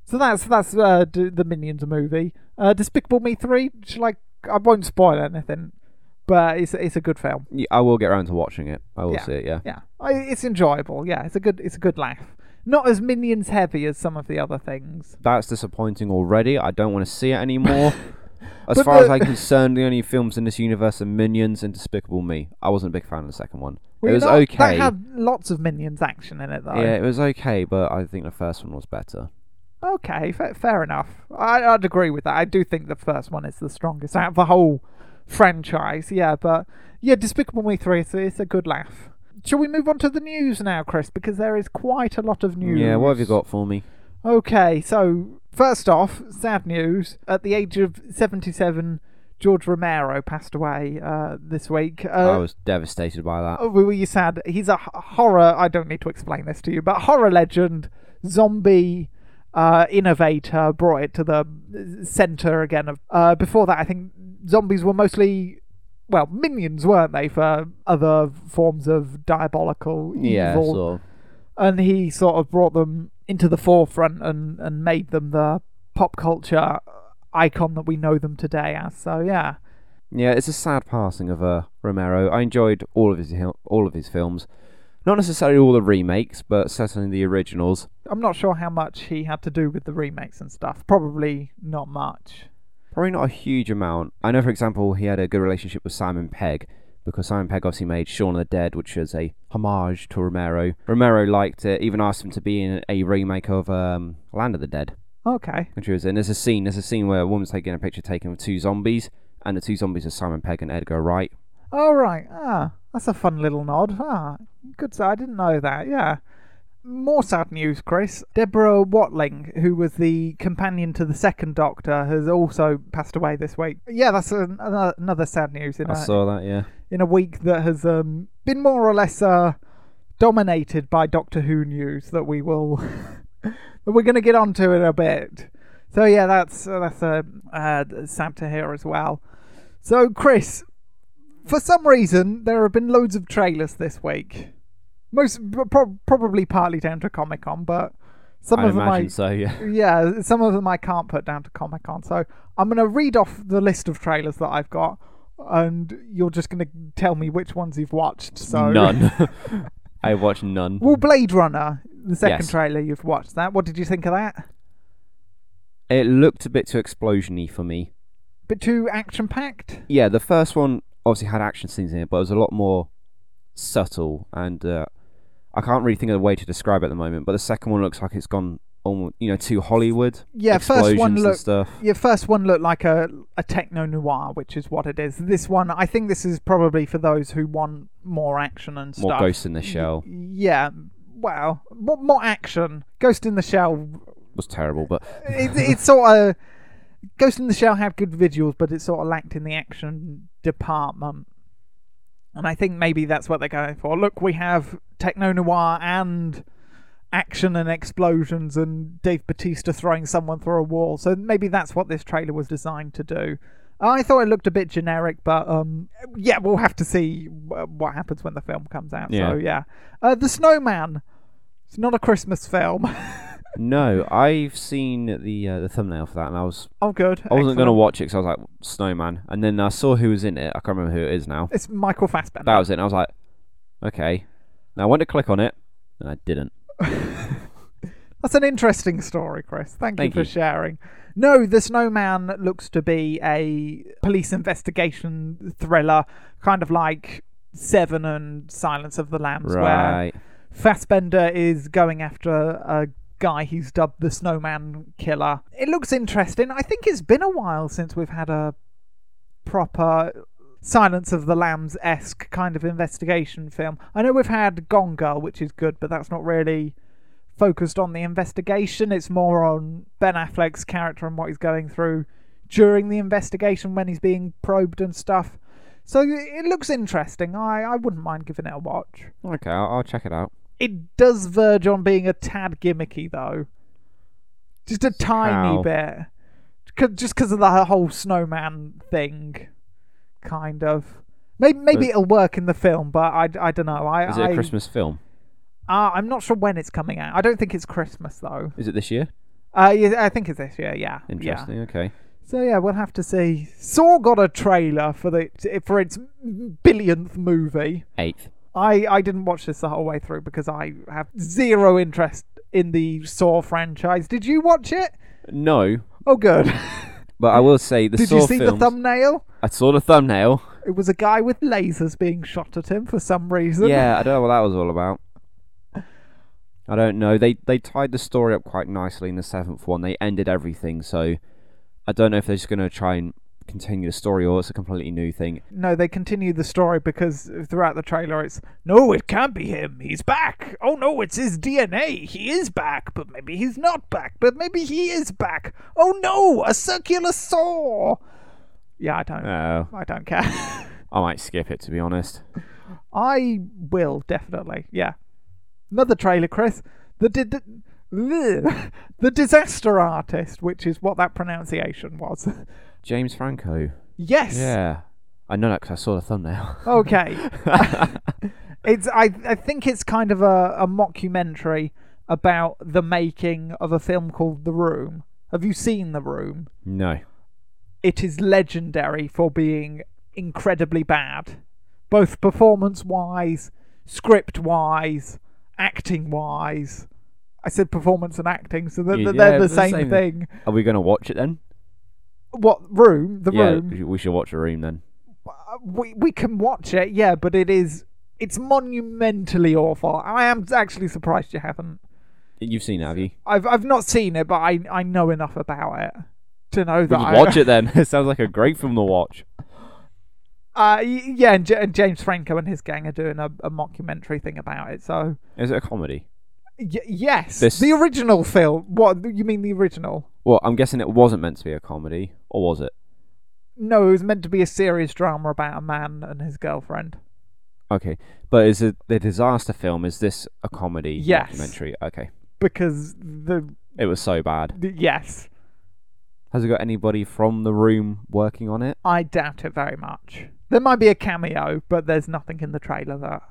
So that's that's uh, d- the Minions movie. Uh, Despicable Me three. Shall I? I won't spoil anything, but it's it's a good film. Yeah, I will get around to watching it. I will Yeah. see it. Yeah. Yeah, I, it's enjoyable. Yeah, it's a good it's a good laugh. Not as Minions heavy as some of the other things. That's disappointing already. I don't want to see it anymore. As But far as I'm concerned, the only films in this universe are Minions and Despicable Me. I wasn't a big fan of the second one. Well, it was know, okay. That had lots of Minions action in it though. Yeah, it was okay, but I think the first one was better. Okay, fa- fair enough. I, I'd agree with that. I do think the first one is the strongest out of the whole franchise. Yeah, but yeah, Despicable Me three. It's, it's a good laugh. Shall we move on to the news now, Chris? Because there is quite a lot of news. Yeah, what have you got for me? Okay, so first off, sad news. At the age of 77, George Romero passed away uh, this week. Uh, I was devastated by that. Oh, were you sad? He's a horror. I don't need to explain this to you, but horror legend, zombie uh, innovator, brought it to the center again. Of uh, before that, I think zombies were mostly. Well, minions weren't they for other forms of diabolical yeah, evil? sort of. and he sort of brought them into the forefront and, and made them the pop culture icon that we know them today as. So yeah, Yeah, it's a sad passing of uh, Romero. I enjoyed all of his all of his films, not necessarily all the remakes, but certainly the originals. I'm not sure how much he had to do with the remakes and stuff. Probably not much. Probably not a huge amount. I know, for example, he had a good relationship with Simon Pegg because Simon Pegg obviously made Shaun of the Dead, which was a homage to Romero. Romero liked it, even asked him to be in a remake of um, Land of the Dead, Okay. which was in. There's a scene. There's a scene where a woman's taking a picture taken of two zombies, and the two zombies are Simon Pegg and Edgar Wright. All right. Ah, that's a fun little nod. Ah, good. I didn't know that. Yeah. More sad news, Chris. Deborah Watling, who was the companion to the second Doctor, has also passed away this week. Yeah, that's an, another, another sad news in I a, saw that. Yeah. in a week that has um, been more or less uh, dominated by Doctor Who news that we will that we're going to get onto in a bit. So yeah, that's uh, that's uh, uh, sad to hear as well. So Chris, for some reason there have been loads of trailers this week. Most pro- probably partly down to Comic Con, but some I of them I so. Yeah. yeah, some of them I can't put down to Comic Con. So I'm going to read off the list of trailers that I've got, and you're just going to tell me which ones you've watched. So None. I watched none. Well, Blade Runner, the second Yes. trailer you've watched that. What did you think of that? It looked a bit too explosiony for me. Bit too action packed. Yeah, the first one obviously had action scenes in it, but it was a lot more subtle, and uh, I can't really think of a way to describe it at the moment. But the second one looks like it's gone almost, you know, to Hollywood. Yeah, first one looked. stuff. Your first one looked like a, a techno noir, which is what it is. This one, I think this is probably for those who want more action and stuff. More. Ghost in the Shell Yeah, well, more, more action. Ghost in the Shell was terrible, but it, it's sort of Ghost in the Shell had good visuals, but it sort of lacked in the action department. And I think maybe that's what they're going for. Look, we have techno noir and action and explosions, and Dave Bautista throwing someone through a wall. So maybe that's what this trailer was designed to do. I thought it looked a bit generic, but um, yeah, we'll have to see what happens when the film comes out. Yeah. So yeah, uh, the Snowman. It's not a Christmas film. no, I've seen the uh, the thumbnail for that, and I was oh, good. I wasn't going to watch it because I was like Snowman, and then I saw who was in it. I can't remember who it is now. It's Michael Fassbender. That was it. And I was like, okay. Now I went to click on it, and I didn't. That's an interesting story, Chris. Thank, Thank you you. for sharing. No, The Snowman looks to be a police investigation thriller, kind of like Seven and Silence of the Lambs, where Right. Fassbender is going after a guy he's dubbed the Snowman Killer. It looks interesting. I think it's been a while since we've had a proper Silence of the Lambs esque kind of investigation film. I know we've had Gone Girl, which is good, but that's not really focused on the investigation. It's more on Ben Affleck's character and what he's going through during the investigation when he's being probed and stuff. So it looks interesting. I, I wouldn't mind giving it a watch. Okay, I'll, I'll check it out. It does verge on being a tad gimmicky, though. Just a tiny How? bit. Just because of the whole snowman thing, kind of. Maybe maybe But- it'll work in the film, but I, I don't know. I, Is it I, a Christmas film? Uh, I'm not sure when it's coming out. I don't think it's Christmas though. Is it this year? Uh, yeah, I think it's this year. Yeah, yeah. Interesting. Okay. So yeah, we'll have to see. Saw got a trailer for the for its billionth movie. Eighth. I, I didn't watch this the whole way through because I have zero interest in the Saw franchise. Did you watch it? No, Oh, good. but I will say the Did Saw you see films. the thumbnail? I saw the thumbnail. It was a guy with lasers being shot at him for some reason. yeah, I don't know what that was all about. I don't know. They they tied the story up quite nicely in the seventh one. They ended everything, so I don't know if they're just going to try and continue the story, or it's a completely new thing. No, they continue the story because throughout the trailer it's no, it can't be him. He's back. Oh no, it's his DNA. He is back, but maybe he's not back. But maybe he is back. Oh no, a circular saw. Yeah, I don't. Oh, I don't care. I might skip it to be honest. I will definitely. Yeah. Another trailer, Chris. The di- di- bleh. the disaster artist, which is what that pronunciation was. James Franco. yes. Yeah, I know that because I saw the thumbnail. Okay. it's I I think it's kind of a, a mockumentary about the making of a film called The Room. Have you seen The Room? no. It is legendary for being incredibly bad, both performance wise, script wise, acting wise. I said performance and acting, so they're, Yeah, they're the the same, same. thing. Are we going to watch it then? What room? The yeah, room. we should watch the room then. Uh, we we can watch it, yeah, but it is it's monumentally awful. I am actually surprised you haven't. You've seen it, have you? I've I've not seen it, but I I know enough about it to know that I, watch it then. it sounds like a great film to watch. Uh, yeah, and, J- and James Franco and his gang are doing a, a mockumentary thing about it. So Is it a comedy? Y- yes, This- the original film. What you mean the original? Well, I'm guessing it wasn't meant to be a comedy, or was it? No, it was meant to be a serious drama about a man and his girlfriend. Okay, but is it the disaster film? Is this a comedy Yes. documentary? Okay, Because the, it was so bad. the yes, Has it got anybody from the room working on it? I doubt it very much. There might be a cameo, but there's nothing in the trailer that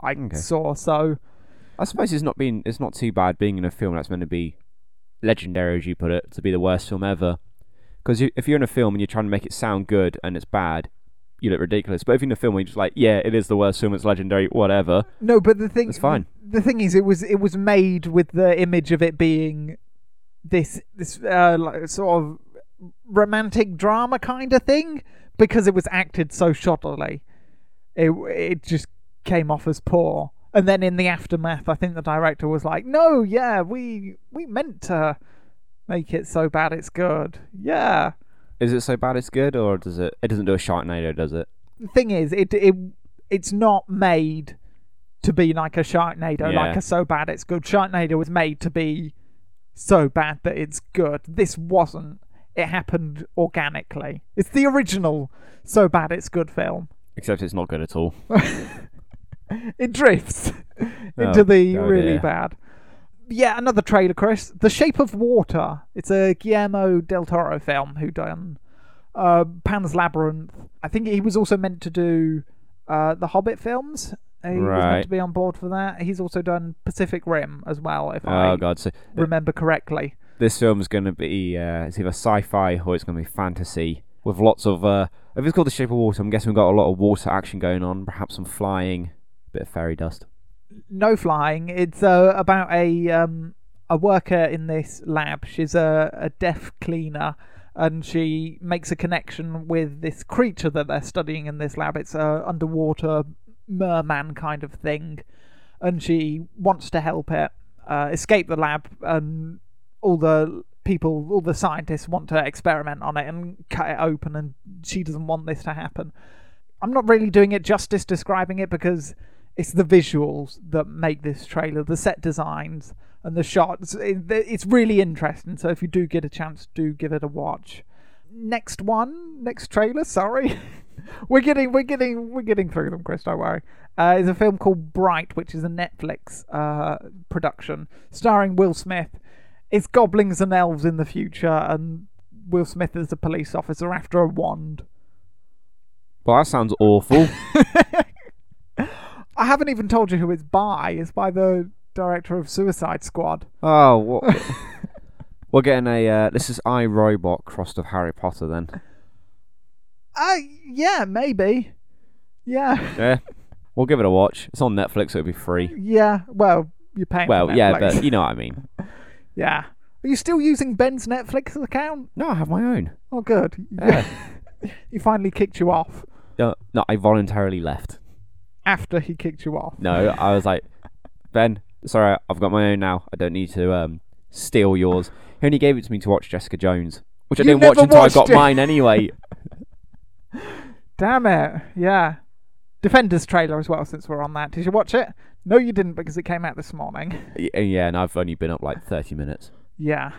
I Okay. saw. So I suppose it's not been it's not too bad being in a film that's meant to be legendary, as you put it, to be the worst film ever. Because you, if you're in a film and you're trying to make it sound good and it's bad, you look ridiculous. But if you're in a film where you're just like, yeah, it is the worst film, it's legendary, whatever. no, but the thing It's fine. The thing is, it was it was made with the image of it being this this uh, like, sort of romantic drama kind of thing because it was acted so shoddily. It it just came off as poor. And then in the aftermath, I think the director was like, "No, yeah, we we meant to make it so bad it's good. Yeah." Is it so bad it's good, or does it? It doesn't do a Sharknado, does it? the thing is, it it it's not made to be like a Sharknado, Yeah. like a so bad it's good. Sharknado was made to be so bad that it's good. This wasn't. It happened organically. It's the original so bad it's good film. Except it's not good at all. It drifts into Oh, the oh really dear. bad. Yeah, another trailer, Chris. The Shape of Water. It's a Guillermo del Toro film who done uh, Pan's Labyrinth. I think he was also meant to do uh, the Hobbit films. He was meant to be on board for that. He's also done Pacific Rim as well, if Oh I god! So remember correctly. this film's going to be uh, it's either sci-fi or it's going to be fantasy with lots of. Uh, if it's called The Shape of Water, I'm guessing we've got a lot of water action going on, perhaps some flying, bit of fairy dust. no flying. It's uh, about a um, a worker in this lab. She's a, a deaf cleaner, and she makes a connection with this creature that they're studying in this lab. It's a underwater merman kind of thing, and she wants to help it uh, escape the lab. And all the people, all the scientists, want to experiment on it and cut it open, and she doesn't want this to happen. I'm not really doing it justice describing it because it's the visuals that make this trailer, the set designs and the shots. It- It's really interesting. So if you do get a chance, do give it a watch. Next one, next trailer. Sorry, we're getting we're getting we're getting through them, Chris. Don't worry. Uh, is a film called Bright, which is a Netflix uh, production starring Will Smith. It's goblins and elves in the future, and Will Smith is a police officer after a wand. Well, that sounds awful. I haven't even told you who it's by. It's by the director of Suicide Squad. oh, what? We're getting a. Uh, this is I Robot crossed with Harry Potter then. Uh, yeah, maybe. Yeah, Yeah, we'll give it a watch. It's on Netflix. so It'll be free. yeah. Well, you're paying. Well, yeah, but you know what I mean. yeah. Are you still using Ben's Netflix account? No, I have my own. Oh, good. Yeah. he finally kicked you off No, no, I voluntarily left. After he kicked you off. No, I was like, Ben, sorry, I've got my own now. I don't need to um, steal yours. He only gave it to me to watch Jessica Jones, which I You didn't watch never until I watched got it. mine anyway. Damn it. Yeah. Defenders trailer as well, since we're on that. Did you watch it? No, you didn't because it came out this morning. Y- Yeah, and I've only been up like 30 minutes. Yeah.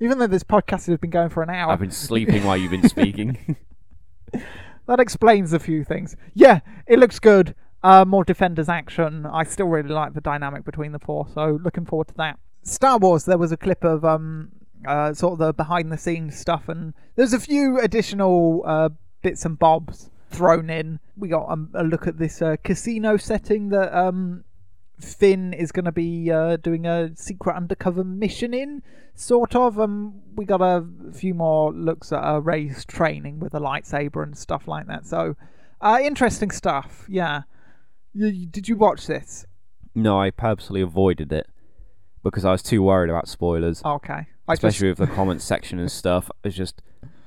Even though this podcast has been going for an hour, I've been sleeping while you've been speaking. that explains a few things. Yeah, it looks good. Uh, more Defenders action. I still really like the dynamic between the four, so looking forward to that. Star Wars, there was a clip of um, uh, sort of the behind the scenes stuff, and there's a few additional uh, bits and bobs thrown in. We got um, a look at this uh, casino setting that um, Finn is going to be uh, doing a secret undercover mission in, sort of. Um, we got a few more looks at uh, Rey's training with a lightsaber and stuff like that. So, uh, interesting stuff. Yeah. You, you- did you watch this? no, I purposely avoided it because I was too worried about spoilers, Okay. I especially just, with the comments section and stuff. It's just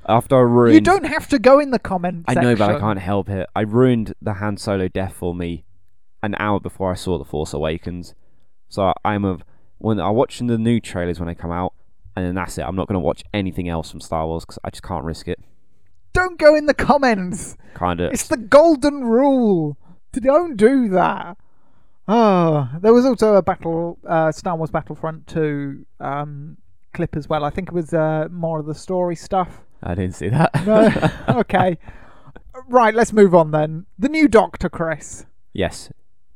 after I ruined. you don't have to go in the comment I section. know, but I can't help it. I ruined the Han Solo death for me an hour before I saw The Force Awakens. So I'm of when I'm watching the new trailers when they come out, and then that's it. I'm not going to watch anything else from Star Wars because I just can't risk it. Don't go in the comments. Kind of. It's the golden rule. Don't do that. Oh, there was also a battle, uh, Star Wars Battlefront 2 um, clip as well. I think it was uh, more of the story stuff. I didn't see that. No, okay. Right, let's move on then. The new Doctor, Chris. yes,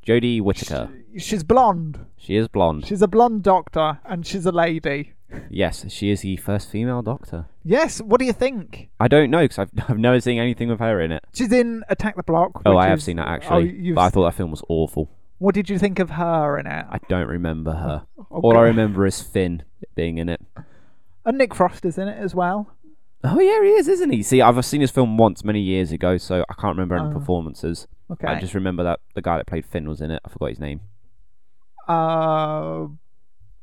Jodie Whittaker. She's blonde. She is blonde. She's a blonde doctor, and she's a lady. Yes, she is the first female Doctor. Yes, what do you think? I don't know because I've, I've never seen anything with her in it. She's in Attack the Block. Oh, which I have is- seen that Oh, actually, you've but I thought that film was awful. What did you think of her in it? I don't remember her. Oh, All I remember is Finn being in it. And Nick Frost is in it as well. Oh yeah, he is, isn't he? See, I've seen his film once many years ago, so I can't remember any Oh. performances. Okay. I just remember that the guy that played Finn was in it. I forgot his name. Uh,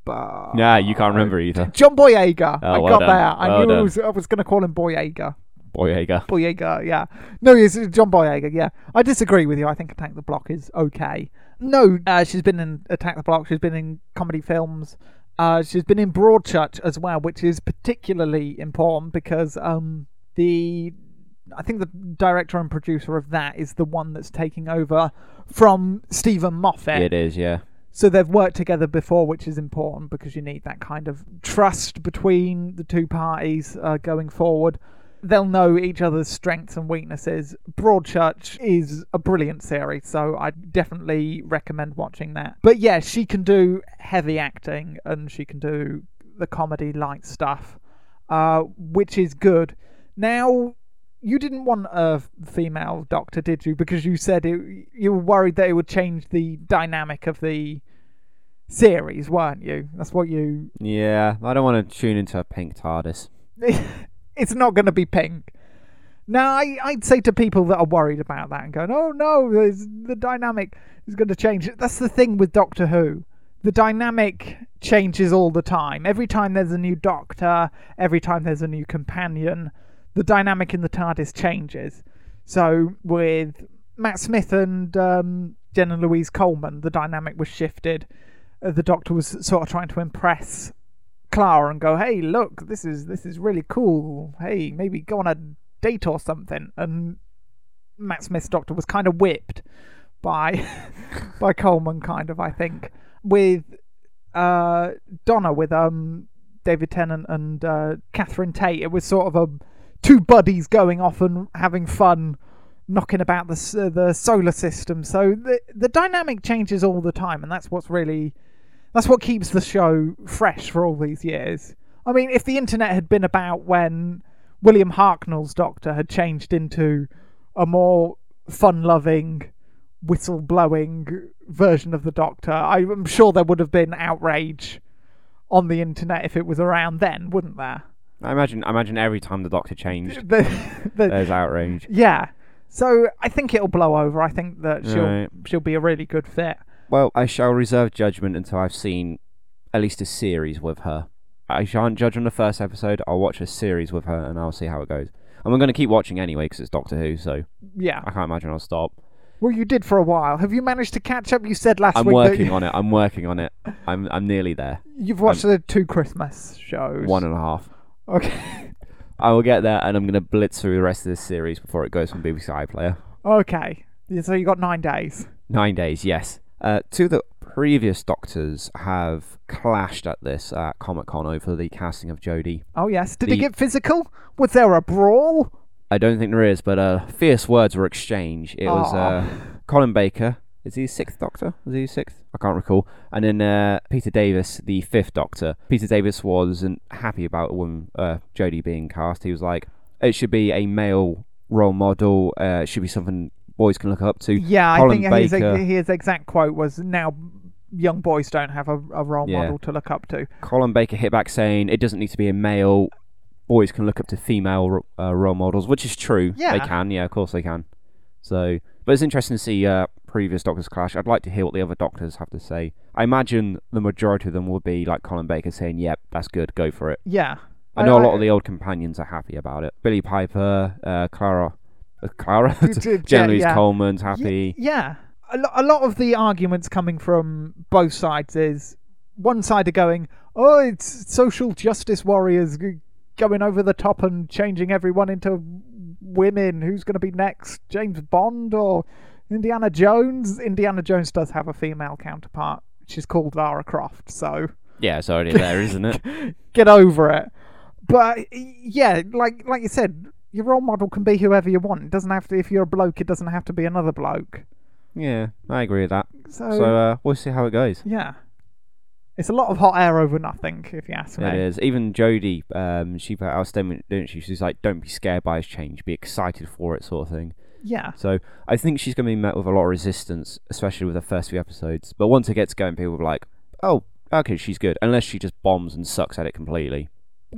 but... Yeah, you can't remember either. John Boyega. Oh, I well got done. that. I Well knew I was, I was going to call him Boyega. Boyega. Boyega, yeah. No, it's John Boyega, yeah. I disagree with you. I think Attack the Block is okay. No, uh, she's been in Attack the Block. She's been in comedy films. Uh, she's been in Broadchurch as well, which is particularly important because um, the I think the director and producer of that is the one that's taking over from Steven Moffat. It is, yeah. So they've worked together before, which is important because you need that kind of trust between the two parties uh, going forward. They'll know each other's strengths and weaknesses. Broadchurch is a brilliant series, so I definitely recommend watching that. But yeah, she can do heavy acting and she can do the comedy light stuff, uh, which is good. Now, you didn't want a female doctor, did you? Because you said it, you were worried that it would change the dynamic of the series, weren't you? That's what you. Yeah, I don't want to tune into a pink TARDIS. it's not going to be pink. Now, I, I'd say to people that are worried about that and going, oh no, the dynamic is going to change. That's the thing with Doctor Who. The dynamic changes all the time. Every time there's a new Doctor, every time there's a new companion, the dynamic in the TARDIS changes. So with Matt Smith and um, Jenna Louise Coleman, the dynamic was shifted. Uh, the Doctor was sort of trying to impress Clara and go, "Hey, look, this is this is really cool. Hey, maybe go on a date or something." And Matt Smith's Doctor was kind of whipped by by Coleman, kind of. I think with uh, Donna, with um David Tennant and uh, Catherine Tate, it was sort of a two buddies going off and having fun. Knocking about the uh, the solar system, so the the dynamic changes all the time, and that's what's really that's what keeps the show fresh for all these years. I mean, if the internet had been about when William Hartnell's Doctor had changed into a more fun-loving, whistle-blowing version of the Doctor, I'm sure there would have been outrage on the internet if it was around then, wouldn't there? I imagine. I imagine every time the Doctor changed, The- the- there's outrage. yeah. So I think it'll blow over. I think that she'll Right. she'll be a really good fit. Well, I shall reserve judgment until I've seen at least a series with her. I shan't judge on the first episode. I'll watch a series with her and I'll see how it goes. And I'm going to keep watching anyway because it's Doctor Who, so Yeah. I can't imagine I'll stop. Well, you did for a while. Have you managed to catch up? You said last week. I'm week that working on it. I'm working on it. I'm I'm nearly there. You've watched the two Christmas shows. One and a half. Okay. I will get there, and I'm going to blitz through the rest of this series before it goes from BBC iPlayer. Okay. So you got nine days. Nine days, yes. Uh, two of the previous Doctors have clashed at this at Comic Con over the casting of Jodie. Oh yes. Did The- it get physical? Was there a brawl? I don't think there is, but uh, fierce words were exchanged. It was uh, Colin Baker. Is he sixth Doctor? Is he sixth? I can't recall. And then uh, Peter Davis, the fifth Doctor. Peter Davis wasn't happy about when uh, Jodie being cast. He was like, it should be a male role model. Uh, it should be something boys can look up to. Yeah, I think his, his exact quote was, "Now young boys don't have a, a role Yeah. model to look up to." Colin Baker hit back saying it doesn't need to be a male. Boys can look up to female uh, role models, which is true. Yeah. They can. Yeah, of course they can. So, but it's interesting to see uh, previous Doctors clash. I'd like to hear what the other Doctors have to say. I imagine the majority of them will be like Colin Baker saying, "Yep, that's good. Go for it." Yeah. I know a lot of the old companions are happy about it. Billie Piper, uh, Clara, uh, Clara, Jen Louise yeah. Coleman's happy. Yeah. A, lo- a lot of the arguments coming from both sides is one side are going, oh, it's social justice warriors going over the top and changing everyone into women. Who's going to be next? James Bond or Indiana Jones? Indiana Jones does have a female counterpart. She's called Lara Croft, so Yeah, it's already there, isn't it? get over it. But yeah, like like you said, your role model can be whoever you want. It doesn't have to. If you're a bloke, it doesn't have to be another bloke. Yeah, I agree with that. So, So uh, we'll see how it goes. yeah, it's a lot of hot air over nothing, if you ask me. It is. Even Jodie, um, she put out a statement, didn't she? She's like, "Don't be scared by his change. Be excited for it," sort of thing. Yeah, So I think she's going to be met with a lot of resistance, especially with the first few episodes. But once it gets going, people will be like, "Oh, okay, she's good." Unless she just bombs and sucks at it completely.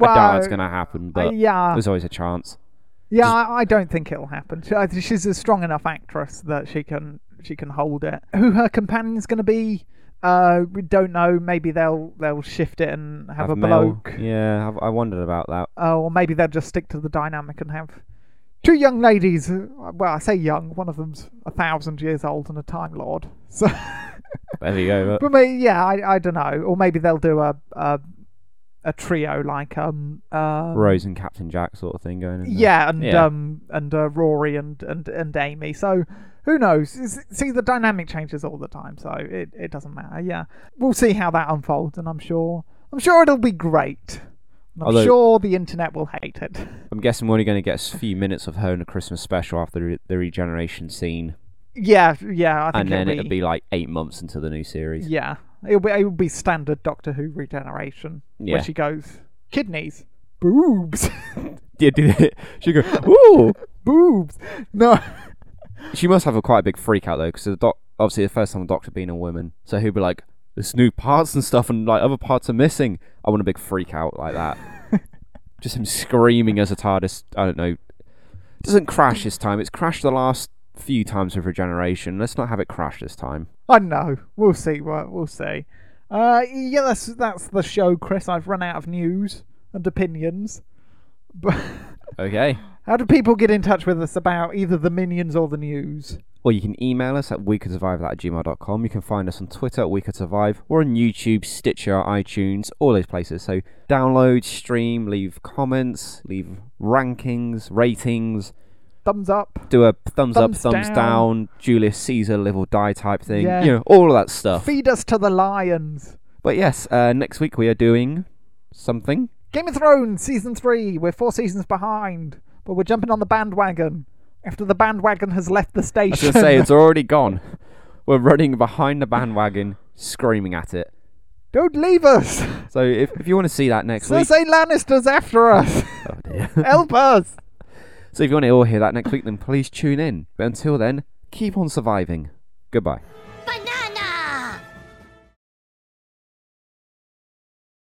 I doubt that's going to happen, uh, but yeah, there's always a chance. yeah. I, I don't think it'll happen. She- She's a strong enough actress that she can she can hold it. Who her companion's going to be? Uh, we don't know. Maybe they'll they'll shift it and have, a male- bloke. Yeah, I've, I wondered about that. Oh, or maybe they'll just stick to the dynamic and have two young ladies. uh, Well, I say young. One of them's a thousand years old and a time lord. So, There you go. But but maybe, yeah, I, I don't know. Or maybe they'll do a a, a trio like um uh, Rose and Captain Jack sort of thing going. In there. Yeah, and Yeah. um and uh, Rory and, and and Amy. So who knows? See, the dynamic changes all the time, so it, it doesn't matter. Yeah, we'll see how that unfolds, and I'm sure I'm sure it'll be great. I'm Although- sure the internet will hate it. I'm guessing we're only going to get a few minutes of her in a Christmas special after the, re- the regeneration scene, Yeah, yeah. I think and then it'll it'll be like eight months into the new series. Yeah, it'll be it'll be standard Doctor Who regeneration Yeah. where she goes kidneys, boobs, Yeah, did it? She go, ooh. boobs. No, She must have a quite a big freak out though, because the doc- obviously the first time the Doctor being a woman, so he'd be like, "There's new parts and stuff, and like other parts are missing." I want a big freak out like that. Just him screaming as a TARDIS. I don't know. Doesn't crash this time. It's crashed the last few times with regeneration. Let's not have it crash this time. I know. We'll see. What we'll see. Uh, yeah, that's that's the show, Chris. I've run out of news and opinions. But Okay. How do people get in touch with us about either the minions or the news? Or you can email us at wecouldssurvive at gmail.com. You can find us on Twitter at We Could Survive. Or on YouTube, Stitcher, iTunes, all those places. So download, stream, leave comments, leave rankings, ratings, Thumbs up. do a thumbs, Thumbs up, thumbs down. down. Julius Caesar, live or die type thing. Yeah. You know, all of that stuff. Feed us to the lions. But yes, uh, next week we are doing something. Game of Thrones season three. We're four seasons behind, but we're jumping on the bandwagon after the bandwagon has left the I was station. going to say, it's already gone. We're running behind the bandwagon, screaming at it. Don't leave us. So if, if you want to see that next week. Cersei Lannister's after us. Oh dear. Help us. So if you want to all hear that next week, then please tune in. But until then, keep on surviving. Goodbye.